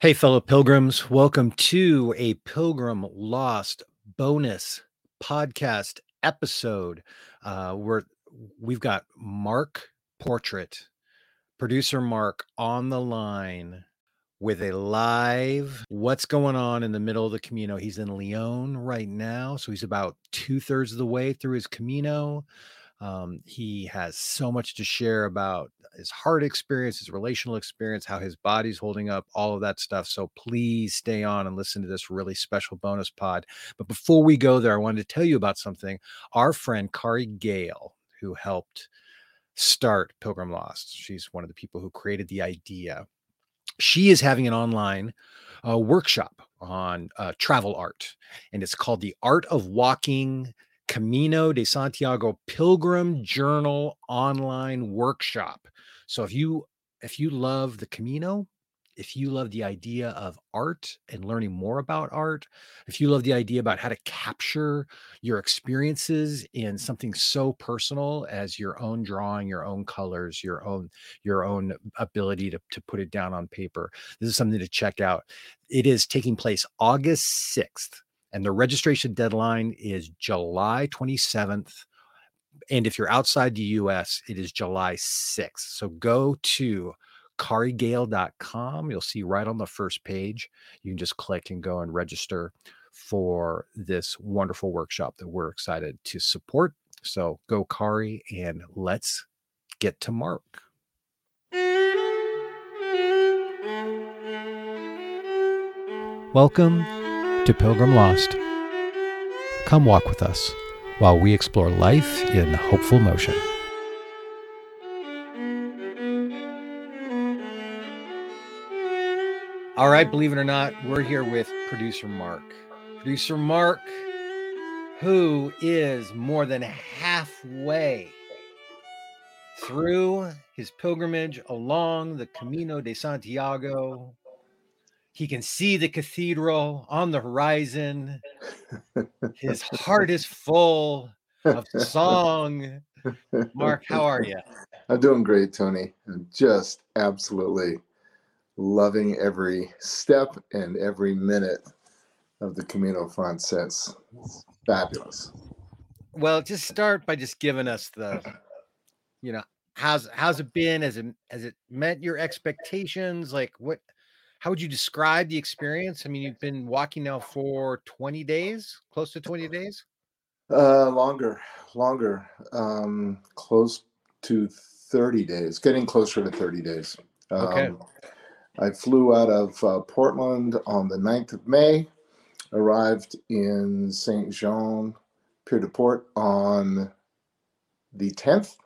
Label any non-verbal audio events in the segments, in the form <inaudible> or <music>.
Hey, fellow pilgrims, welcome to a Pilgrim Lost bonus podcast episode. Uh, where we've got Mark Portrait, producer Mark, on the line with a live what's going on in the middle of the Camino. He's in Leon right now, so he's about two thirds of the way through his Camino. Um, he has so much to share about his heart experience, his relational experience, how his body's holding up, all of that stuff. So please stay on and listen to this really special bonus pod. But before we go there, I wanted to tell you about something. Our friend Kari Gale, who helped start Pilgrim Lost, she's one of the people who created the idea. She is having an online uh, workshop on uh, travel art, and it's called The Art of Walking Camino de Santiago Pilgrim Journal online workshop. So if you if you love the Camino, if you love the idea of art and learning more about art, if you love the idea about how to capture your experiences in something so personal as your own drawing, your own colors, your own your own ability to, to put it down on paper, this is something to check out. It is taking place August 6th and the registration deadline is July 27th. And if you're outside the US, it is July 6th. So go to carigale.com. You'll see right on the first page. You can just click and go and register for this wonderful workshop that we're excited to support. So go, Kari, and let's get to Mark. Welcome to Pilgrim Lost. Come walk with us while we explore life in hopeful motion. All right, believe it or not, we're here with producer Mark. Producer Mark, who is more than halfway through his pilgrimage along the Camino de Santiago he can see the cathedral on the horizon. His heart is <laughs> full of song. Mark, how are you? I'm doing great, Tony. I'm just absolutely loving every step and every minute of the Camino Frances. It's fabulous. Well, just start by just giving us the, you know, how's how's it been? Has it has it met your expectations? Like what how would you describe the experience? I mean, you've been walking now for 20 days, close to 20 days? Uh, longer, longer, um, close to 30 days, getting closer to 30 days. Um, okay. I flew out of uh, Portland on the 9th of May, arrived in Saint Jean Pied de Port on the 10th.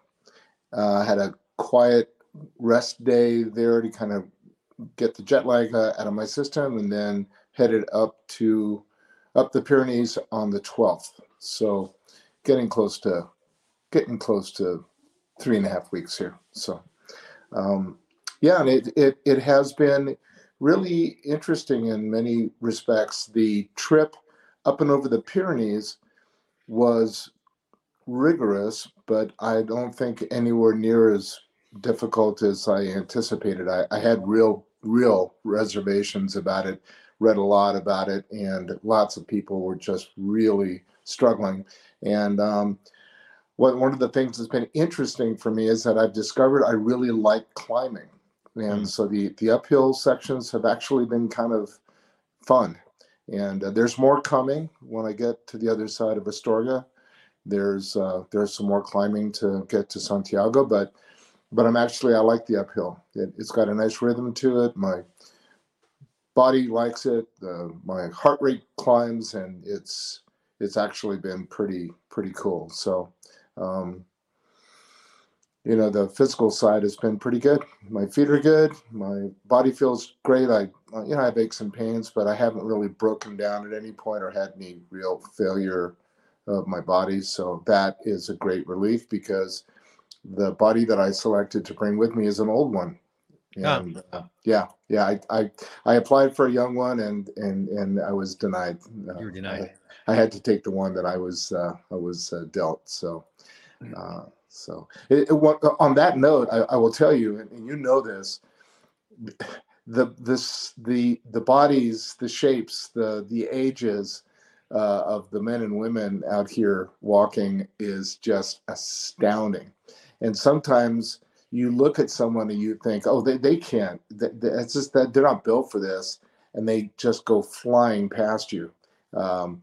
Uh, had a quiet rest day there to kind of get the jet lag uh, out of my system, and then headed up to up the Pyrenees on the 12th. So getting close to getting close to three and a half weeks here. So um, yeah, and it, it it has been really interesting in many respects. The trip up and over the Pyrenees was rigorous, but I don't think anywhere near as difficult as I anticipated. I, I had real real reservations about it, read a lot about it, and lots of people were just really struggling. And um, what, one of the things that's been interesting for me is that I've discovered I really like climbing. And mm. so the, the uphill sections have actually been kind of fun. And uh, there's more coming when I get to the other side of Astorga. There's uh, there's some more climbing to get to Santiago, but but I'm actually I like the uphill. It, has got a nice rhythm to it. My body likes it. Uh, my heart rate climbs, and it's it's actually been pretty pretty cool. So, um, you know, the physical side has been pretty good. My feet are good. My body feels great. I you know I have aches and pains, but I haven't really broken down at any point or had any real failure of my body. So that is a great relief because the body that I selected to bring with me is an old one. And uh, yeah, yeah, I, I I applied for a young one and and and I was denied. Uh, you were denied. I, I, had to take the one that I was uh, I was uh, dealt. So mm. uh, so it, it, on that note, I, I will tell you, and you know this. the this the the bodies, the shapes, the the ages uh, of the men and women out here walking is just astounding. And sometimes you look at someone and you think, oh, they, they can't. It's just that they're not built for this, and they just go flying past you. Um,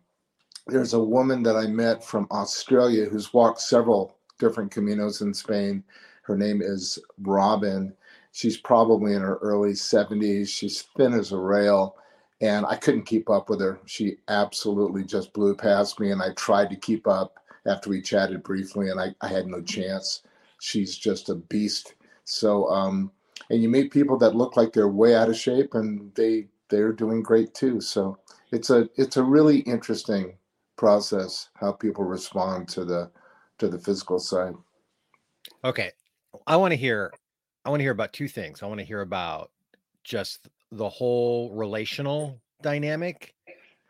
there's a woman that I met from Australia who's walked several different caminos in Spain. Her name is Robin. She's probably in her early 70s. She's thin as a rail, and I couldn't keep up with her. She absolutely just blew past me, and I tried to keep up after we chatted briefly, and I, I had no chance. She's just a beast. So, um, and you meet people that look like they're way out of shape, and they they're doing great too. So it's a it's a really interesting process how people respond to the to the physical side. Okay. I want to hear I want to hear about two things. I want to hear about just the whole relational dynamic.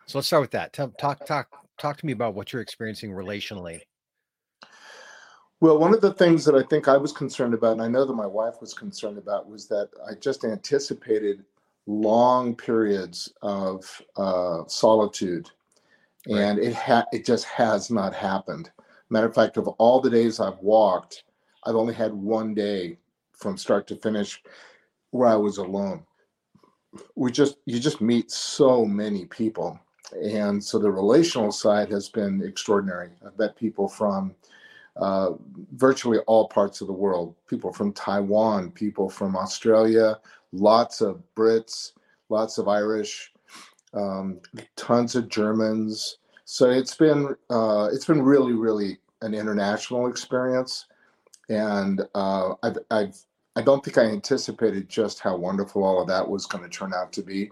So let's start with that. Talk talk talk talk to me about what you're experiencing relationally. Well, one of the things that I think I was concerned about, and I know that my wife was concerned about, was that I just anticipated long periods of uh, solitude right. and it ha- it just has not happened. Matter of fact, of all the days I've walked, I've only had one day from start to finish where I was alone. We just you just meet so many people, and so the relational side has been extraordinary. I've met people from uh, virtually all parts of the world. People from Taiwan, people from Australia, lots of Brits, lots of Irish, um, tons of Germans. So it's been uh, it's been really really an international experience, and uh, I've, I've I don't think I anticipated just how wonderful all of that was going to turn out to be.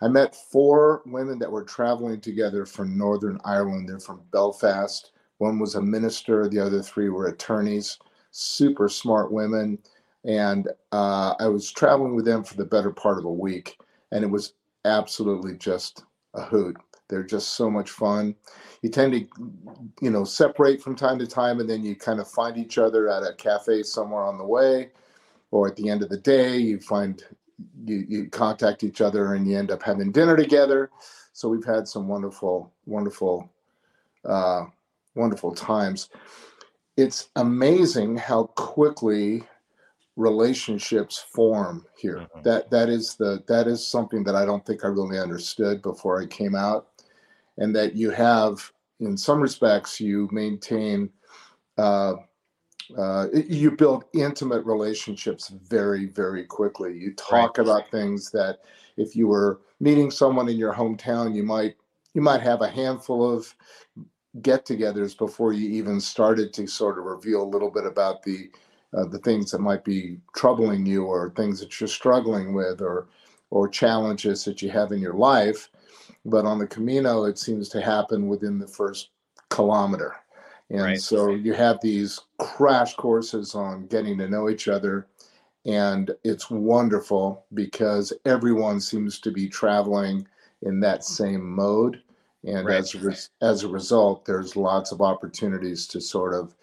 I met four women that were traveling together from Northern Ireland. They're from Belfast. One was a minister. The other three were attorneys. Super smart women, and uh, I was traveling with them for the better part of a week, and it was absolutely just a hoot. They're just so much fun. You tend to, you know, separate from time to time, and then you kind of find each other at a cafe somewhere on the way, or at the end of the day, you find you you contact each other and you end up having dinner together. So we've had some wonderful, wonderful, uh, wonderful times. It's amazing how quickly relationships form here. Mm-hmm. That that is the that is something that I don't think I really understood before I came out, and that you have in some respects you maintain. Uh, uh, you build intimate relationships very, very quickly. You talk right. about things that, if you were meeting someone in your hometown, you might you might have a handful of get-togethers before you even started to sort of reveal a little bit about the uh, the things that might be troubling you or things that you're struggling with or or challenges that you have in your life. But on the camino it seems to happen within the first kilometer. And right. so you have these crash courses on getting to know each other. And it's wonderful because everyone seems to be traveling in that same mode and right. as a, as a result there's lots of opportunities to sort of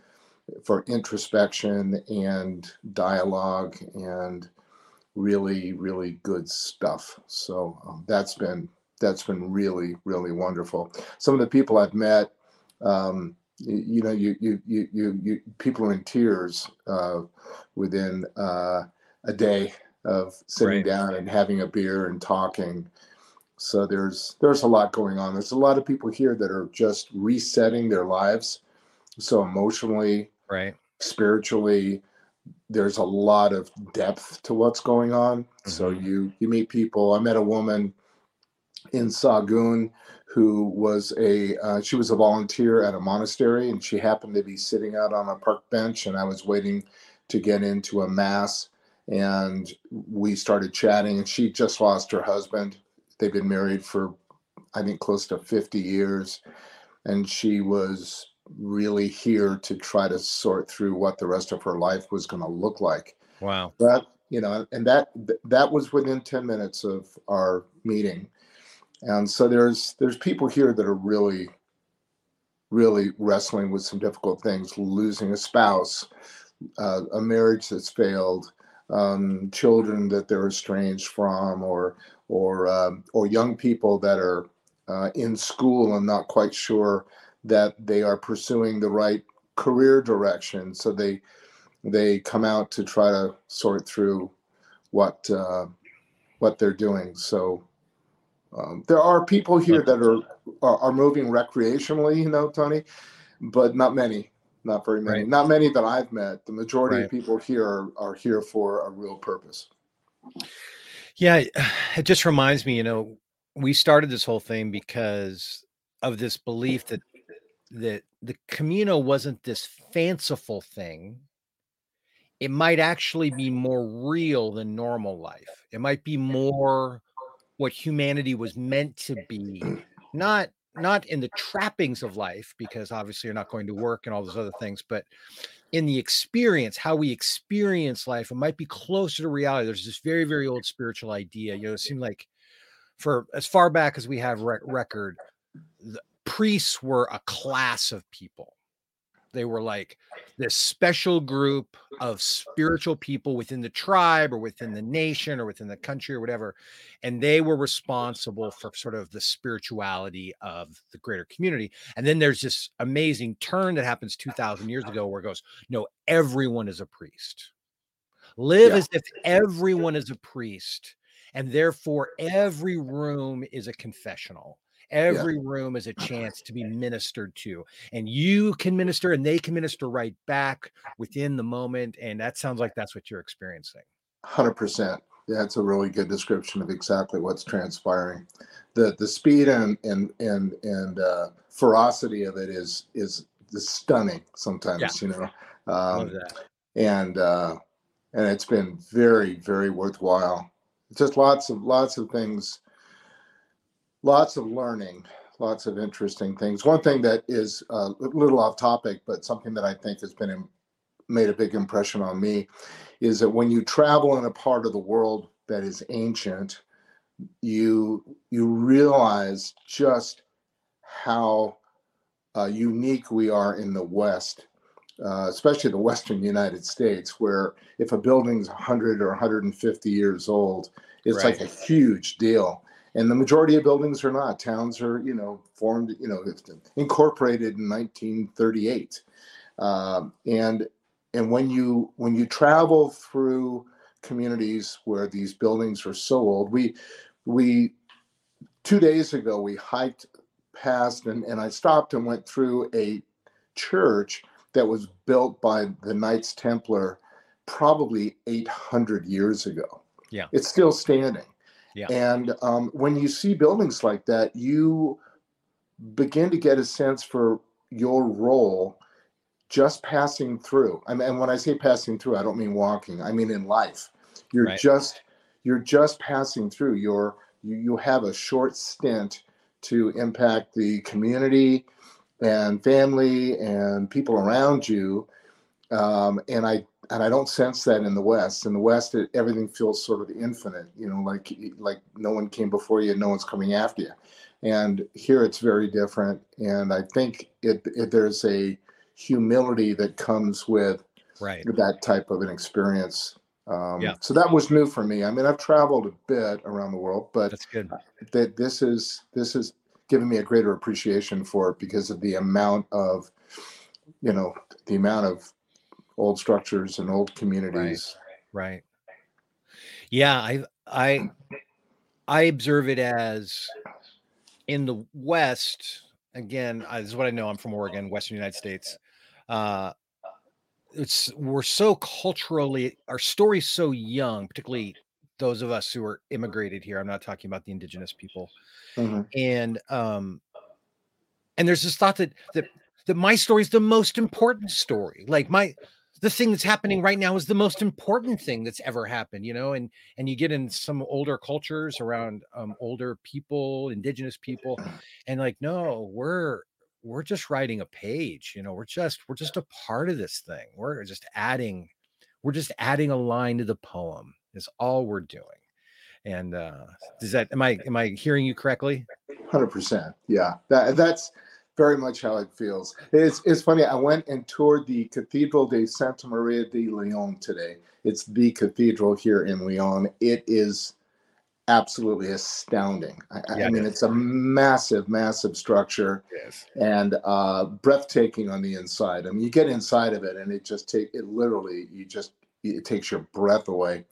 for introspection and dialogue and really really good stuff so um, that's been that's been really really wonderful some of the people i've met um, you, you, know you, you you you you people are in tears uh, within uh, a day of sitting right. down and having a beer and talking so there's there's a lot going on. There's a lot of people here that are just resetting their lives. So emotionally right. spiritually there's a lot of depth to what's going on. Mm-hmm. so you you meet people. I met a woman in Sahagún who was a uh, she was a volunteer at a monastery and she happened to be sitting out on a park bench and i was waiting to get into a mass and we started chatting and she just lost her husband they've been married for i think close to 50 years and she was really here to try to sort through what the rest of her life was going to look like. Wow. That you know, and that that was within 10 minutes of our meeting. And so there's there's people here that are really really wrestling with some difficult things, losing a spouse, uh, a marriage that's failed, um, children that they're estranged from, or or um, or young people that are uh, in school and not quite sure that they are pursuing the right career direction. So they they come out to try to sort through what uh, what they're doing. So um, there are people here that are, are, are moving recreationally, you know, Tony, but not many, not very many, right. not many that I've met. The majority right. of people here are, are here for a real purpose. Yeah, it just reminds me, you know, we started this whole thing because of this belief that that the Camino wasn't this fanciful thing. It might actually be more real than normal life. It might be more what humanity was meant to be, <clears throat> not not in the trappings of life, because obviously you're not going to work and all those other things, but in the experience, how we experience life, it might be closer to reality. There's this very, very old spiritual idea. You know, it seemed like for as far back as we have rec- record, the priests were a class of people. They were like this special group of spiritual people within the tribe or within the nation or within the country or whatever. And they were responsible for sort of the spirituality of the greater community. And then there's this amazing turn that happens 2000 years ago where it goes, no, everyone is a priest. Live yeah. as if everyone is a priest and therefore every room is a confessional every yeah. room is a chance to be ministered to and you can minister and they can minister right back within the moment and that sounds like that's what you're experiencing. 100% yeah it's a really good description of exactly what's transpiring. The the speed and and and and uh, ferocity of it is is stunning sometimes yeah. you know? Um, and uh and it's been very very worthwhile. Just lots of lots of things lots of learning lots of interesting things one thing that is a little off topic but something that i think has been made a big impression on me is that when you travel in a part of the world that is ancient you you realize just how uh, unique we are in the west uh, especially the western united states where if a building's 100 or 150 years old it's right. like a huge deal and the majority of buildings are not. Towns are, you know, formed, you know, incorporated in 1938, um, and and when you when you travel through communities where these buildings are so old, we we two days ago we hiked past and, and I stopped and went through a church that was built by the Knights Templar probably 800 years ago. Yeah. It's still standing. Yeah. And um, when you see buildings like that, you begin to get a sense for your role just passing through. I mean, and when I say passing through, I don't mean walking. I mean in life. You're right. just you're just passing through. You're you, you have a short stint to impact the community and family and people around you. Um, and I and I don't sense that in the West. In the West, it, everything feels sort of infinite. You know, like like no one came before you, and no one's coming after you. And here it's very different. And I think it, it there's a humility that comes with right that type of an experience. Um, yeah. So that was new for me. I mean, I've traveled a bit around the world, but that's good. That this is this is giving me a greater appreciation for it because of the amount of, you know, the amount of old structures and old communities. Right. right. Yeah, I I I observe it as in the West. Again, this is what I know. I'm from Oregon, Western United States. Uh, it's we're so culturally our story's so young, particularly those of us who are immigrated here. I'm not talking about the indigenous people, mm-hmm. and um, and there's this thought that that that my story is the most important story. Like my the thing that's happening right now is the most important thing that's ever happened you know and and you get in some older cultures around um, older people indigenous people and like no we're we're just writing a page you know we're just we're just a part of this thing. We're just adding we're just adding a line to the poem is all we're doing. And uh does that am i am i hearing you correctly? 100% yeah. That that's very much how it feels. It's, it's funny. I went and toured the Cathedral de Santa Maria de Leon today. it's the cathedral here in Leon. It is absolutely astounding. I, yeah, I mean, it's a massive, massive structure yes. and uh, breathtaking on the inside. I mean, you get inside of it and it just take it literally, you just, it takes your breath away.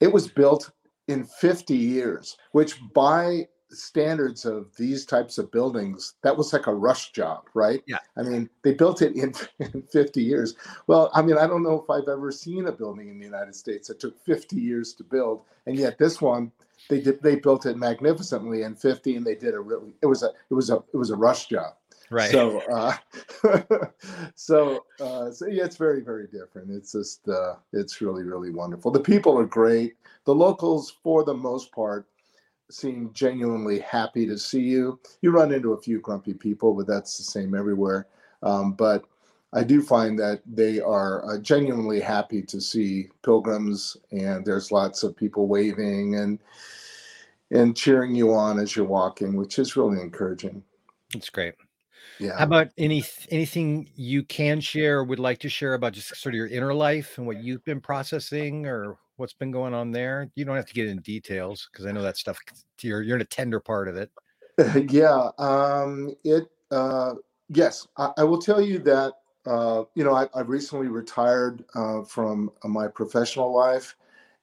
It was built in 50 years, which by standards of these types of buildings, that was like a rush job, right? Yeah. I mean, they built it in, <laughs> in 50 years. Well, I mean, I don't know if I've ever seen a building in the United States that took 50 years to build, and yet this one they did they built it magnificently in 50 and they did a really it was a it was a it was a rush job right so uh <laughs> so uh so yeah it's very very different it's just uh it's really really wonderful the people are great the locals for the most part seem genuinely happy to see you you run into a few grumpy people but that's the same everywhere um, but I do find that they are uh, genuinely happy to see pilgrims, and there's lots of people waving and and cheering you on as you're walking, which is really encouraging. It's great. Yeah. How about any anything you can share or would like to share about just sort of your inner life and what you've been processing or what's been going on there? You don't have to get in details because I know that stuff you're you're in a tender part of it. <laughs> yeah. Um it uh yes, I, I will tell you that uh, you know, I, I recently retired uh, from uh, my professional life,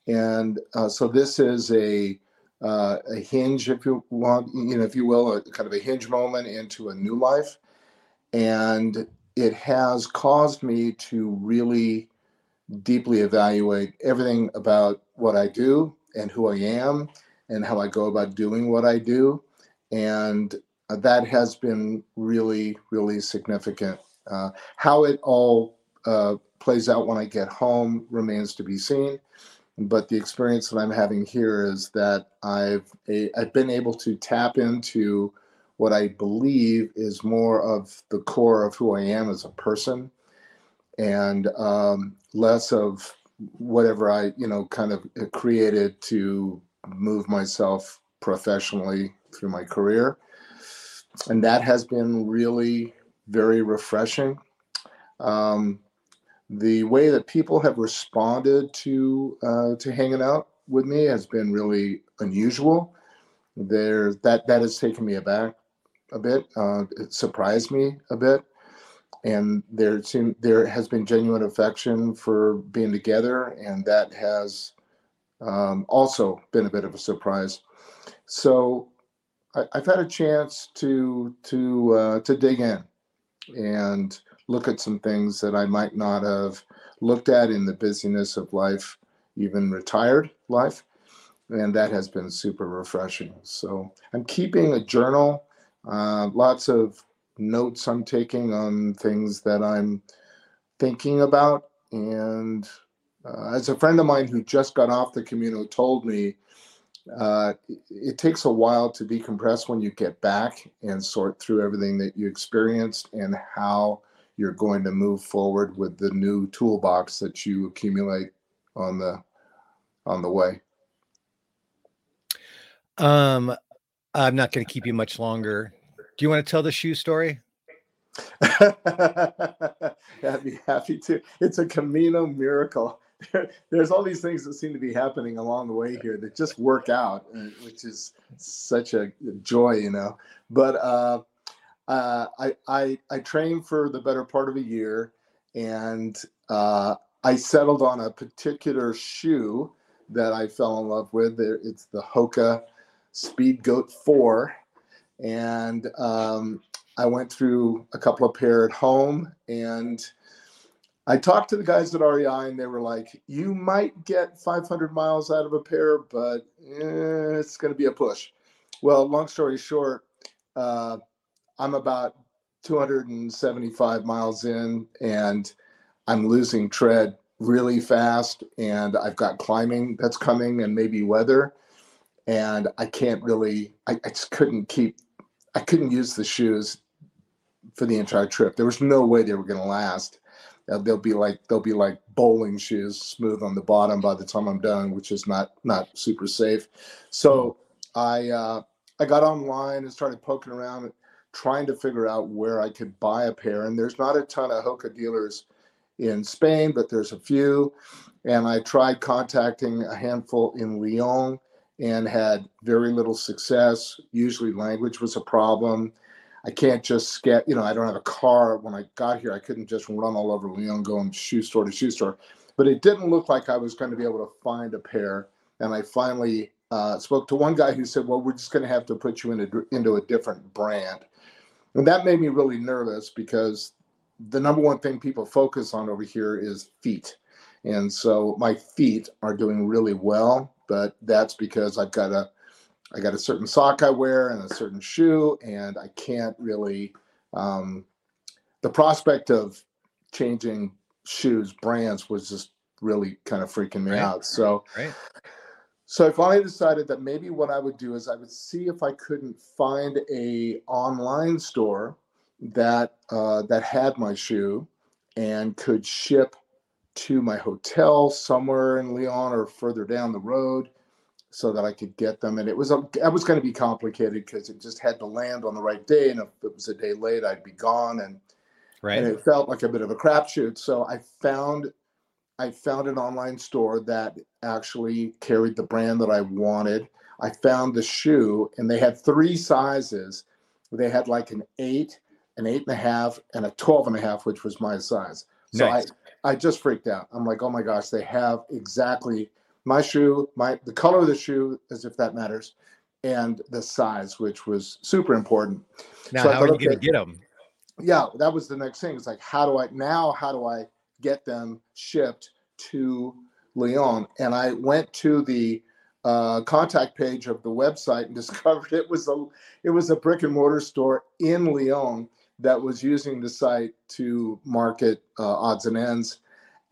and uh, so this is a uh, a hinge, if you want, you know, if you will, a kind of a hinge moment into a new life, and it has caused me to really deeply evaluate everything about what I do and who I am and how I go about doing what I do, and that has been really, really significant. Uh, how it all uh, plays out when I get home remains to be seen. But the experience that I'm having here is that I've a, I've been able to tap into what I believe is more of the core of who I am as a person, and um, less of whatever I you know kind of created to move myself professionally through my career, and that has been really very refreshing. Um, the way that people have responded to uh, to hanging out with me has been really unusual. There, that that has taken me aback a bit. Uh, it surprised me a bit, and there seem, there has been genuine affection for being together, and that has um, also been a bit of a surprise. So, I, have had a chance to to uh, to dig in and look at some things that I might not have looked at in the busyness of life, even retired life. And that has been super refreshing. So I'm keeping a journal, uh, lots of notes I'm taking on things that I'm thinking about. And uh, as a friend of mine who just got off the Camino told me, uh, it takes a while to decompress when you get back and sort through everything that you experienced and how you're going to move forward with the new toolbox that you accumulate on the on the way. Um, I'm not going to keep you much longer. Do you want to tell the shoe story? <laughs> I'd be happy to. It's a Camino miracle. there's all these things that seem to be happening along the way here that just work out, uh, which is such a joy, you know. But uh, uh, I, I I trained for the better part of a year, and uh, I settled on a particular shoe that I fell in love with. It's the Hoka Speed Goat Four, and um, I went through a couple of pair at home and I talked to the guys at REI and they were like, you might get 500 miles out of a pair, but eh, it's going to be a push. Well, long story short, uh, I'm about 275 miles in and I'm losing tread really fast. And I've got climbing that's coming and maybe weather. And I can't really, I, I just couldn't keep, I couldn't use the shoes for the entire trip. There was no way they were going to last uh, they'll be like they'll be like bowling shoes, smooth on the bottom by the time I'm done, which is not not super safe. So I uh, I got online and started poking around, trying to figure out where I could buy a pair. And there's not a ton of Hoka dealers in Spain, but there's a few. And I tried contacting a handful in Leon and had very little success. Usually, language was a problem. I can't just get, you know, I don't have a car. When I got here, I couldn't just run all over Leon, going shoe store to shoe store. But it didn't look like I was going to be able to find a pair. And I finally uh, spoke to one guy who said, "Well, we're just going to have to put you into a different brand," and that made me really nervous because the number one thing people focus on over here is feet, and so my feet are doing really well, but that's because I've got a I got a certain sock I wear and a certain shoe, and I can't really. Um, the prospect of changing shoes brands was just really kind of freaking me right. out. So, right. so I finally decided that maybe what I would do is I would see if I couldn't find a online store that uh, that had my shoe and could ship to my hotel somewhere in Leon or further down the road so that I could get them. And it was a, that was going to be complicated because it just had to land on the right day, and if it was a day late, I'd be gone, and right. and it felt like a bit of a crapshoot. So I found I found an online store that actually carried the brand that I wanted. I found the shoe, and they had three sizes. They had like an eight, an eight and a half, and a 12 and a half, which was my size. So nice. I, I just freaked out. I'm like, oh my gosh, they have exactly my shoe, my the color of the shoe, as if that matters, and the size, which was super important. Now, so how thought, are you going to get them? Yeah, that was the next thing. It's like, how do I now? How do I get them shipped to Leon? And I went to the uh, contact page of the website and <laughs> discovered it was a it was a brick and mortar store in Leon that was using the site to market uh, odds and ends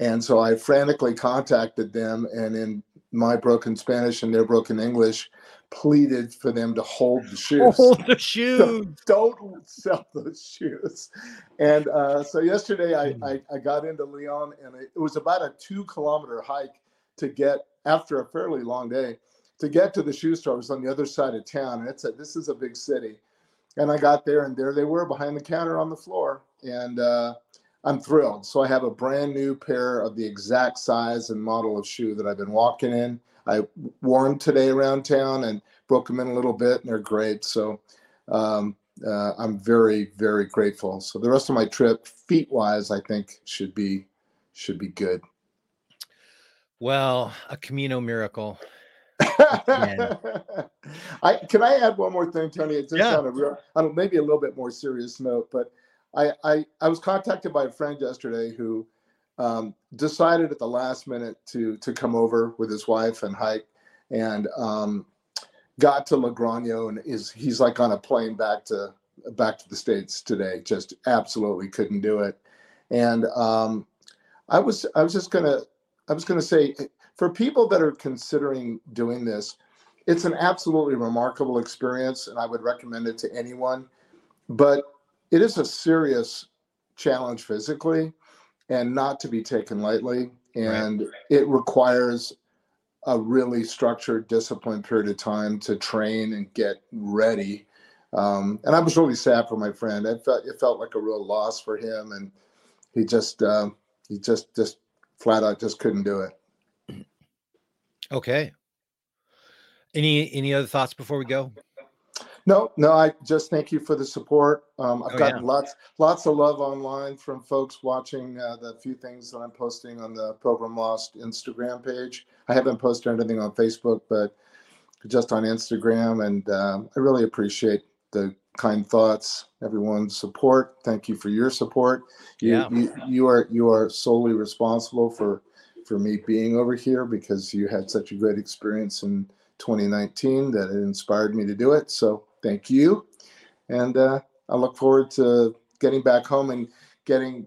and so I frantically contacted them and in my broken Spanish and their broken English, pleaded for them to hold the shoes. <laughs> Hold the shoes. Don't, <laughs> don't sell those shoes. And uh, so yesterday I, hmm. I, I, got into Leon and it, it was about a two kilometer hike to get after a fairly long day to get to the shoe store. It was on the other side of town. And it's a, this is a big city. And I got there and there they were behind the counter on the floor. And uh, I'm thrilled. So I have a brand new pair of the exact size and model of shoe that I've been walking in. I wore them today around town and broke them in a little bit, and they're great. So um, uh, I'm very, very grateful. So the rest of my trip, feet wise, I think should be should be good. Well, a Camino miracle. <laughs> I can I add one more thing, Tony? It's just yeah. on a real, on maybe a little bit more serious note, but I, I, I was contacted by a friend yesterday who um, decided at the last minute to to come over with his wife and hike, and um, got to Logroño and is he's like on a plane back to back to the states today. Just absolutely couldn't do it, and um, I was I was just gonna I was gonna say for people that are considering doing this, it's an absolutely remarkable experience, and I would recommend it to anyone. But it is a serious challenge physically and not to be taken lightly. And right. it requires a really structured, disciplined period of time to train and get ready. Um, and I was really sad for my friend. It felt it felt like a real loss for him, and he just uh, he just just flat out just couldn't do it. Okay. Any any other thoughts before we go? No, no, I just thank you for the support. Um, I've oh, gotten yeah. lots, lots of love online from folks watching uh, the few things that I'm posting on the Pilgrim Lost Instagram page. I haven't posted anything on Facebook, but just on Instagram, and um, I really appreciate the kind thoughts, everyone's support. Thank you for your support. You, yeah. you, you are you are solely responsible for for me being over here because you had such a great experience in 2019 that it inspired me to do it. So thank you. And uh, I look forward to getting back home and getting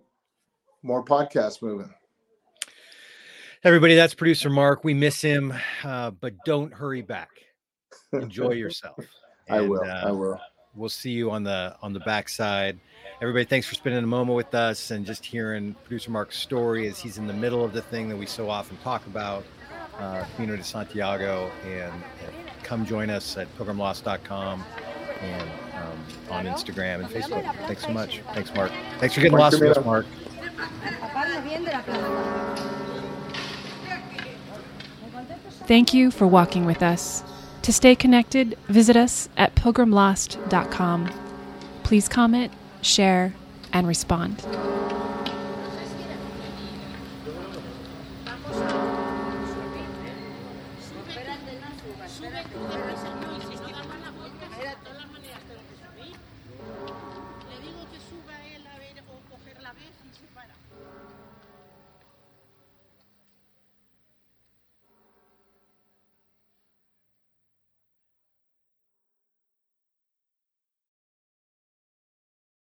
more podcasts moving. Everybody, that's producer Mark. We miss him, uh, but don't hurry back. Enjoy <laughs> yourself. And, I will. Uh, I will. We'll see you on the on the backside. Everybody, thanks for spending a moment with us and just hearing producer Mark's story as he's in the middle of the thing that we so often talk about, uh, Camino de Santiago, and, and come join us at pilgrimlost.com and um, on Instagram and Facebook. Thanks so much. Thanks, Mark. Thanks for getting lost with us, Mark. Thank you for walking with us. To stay connected, visit us at pilgrimlost.com. Please comment, share, and respond.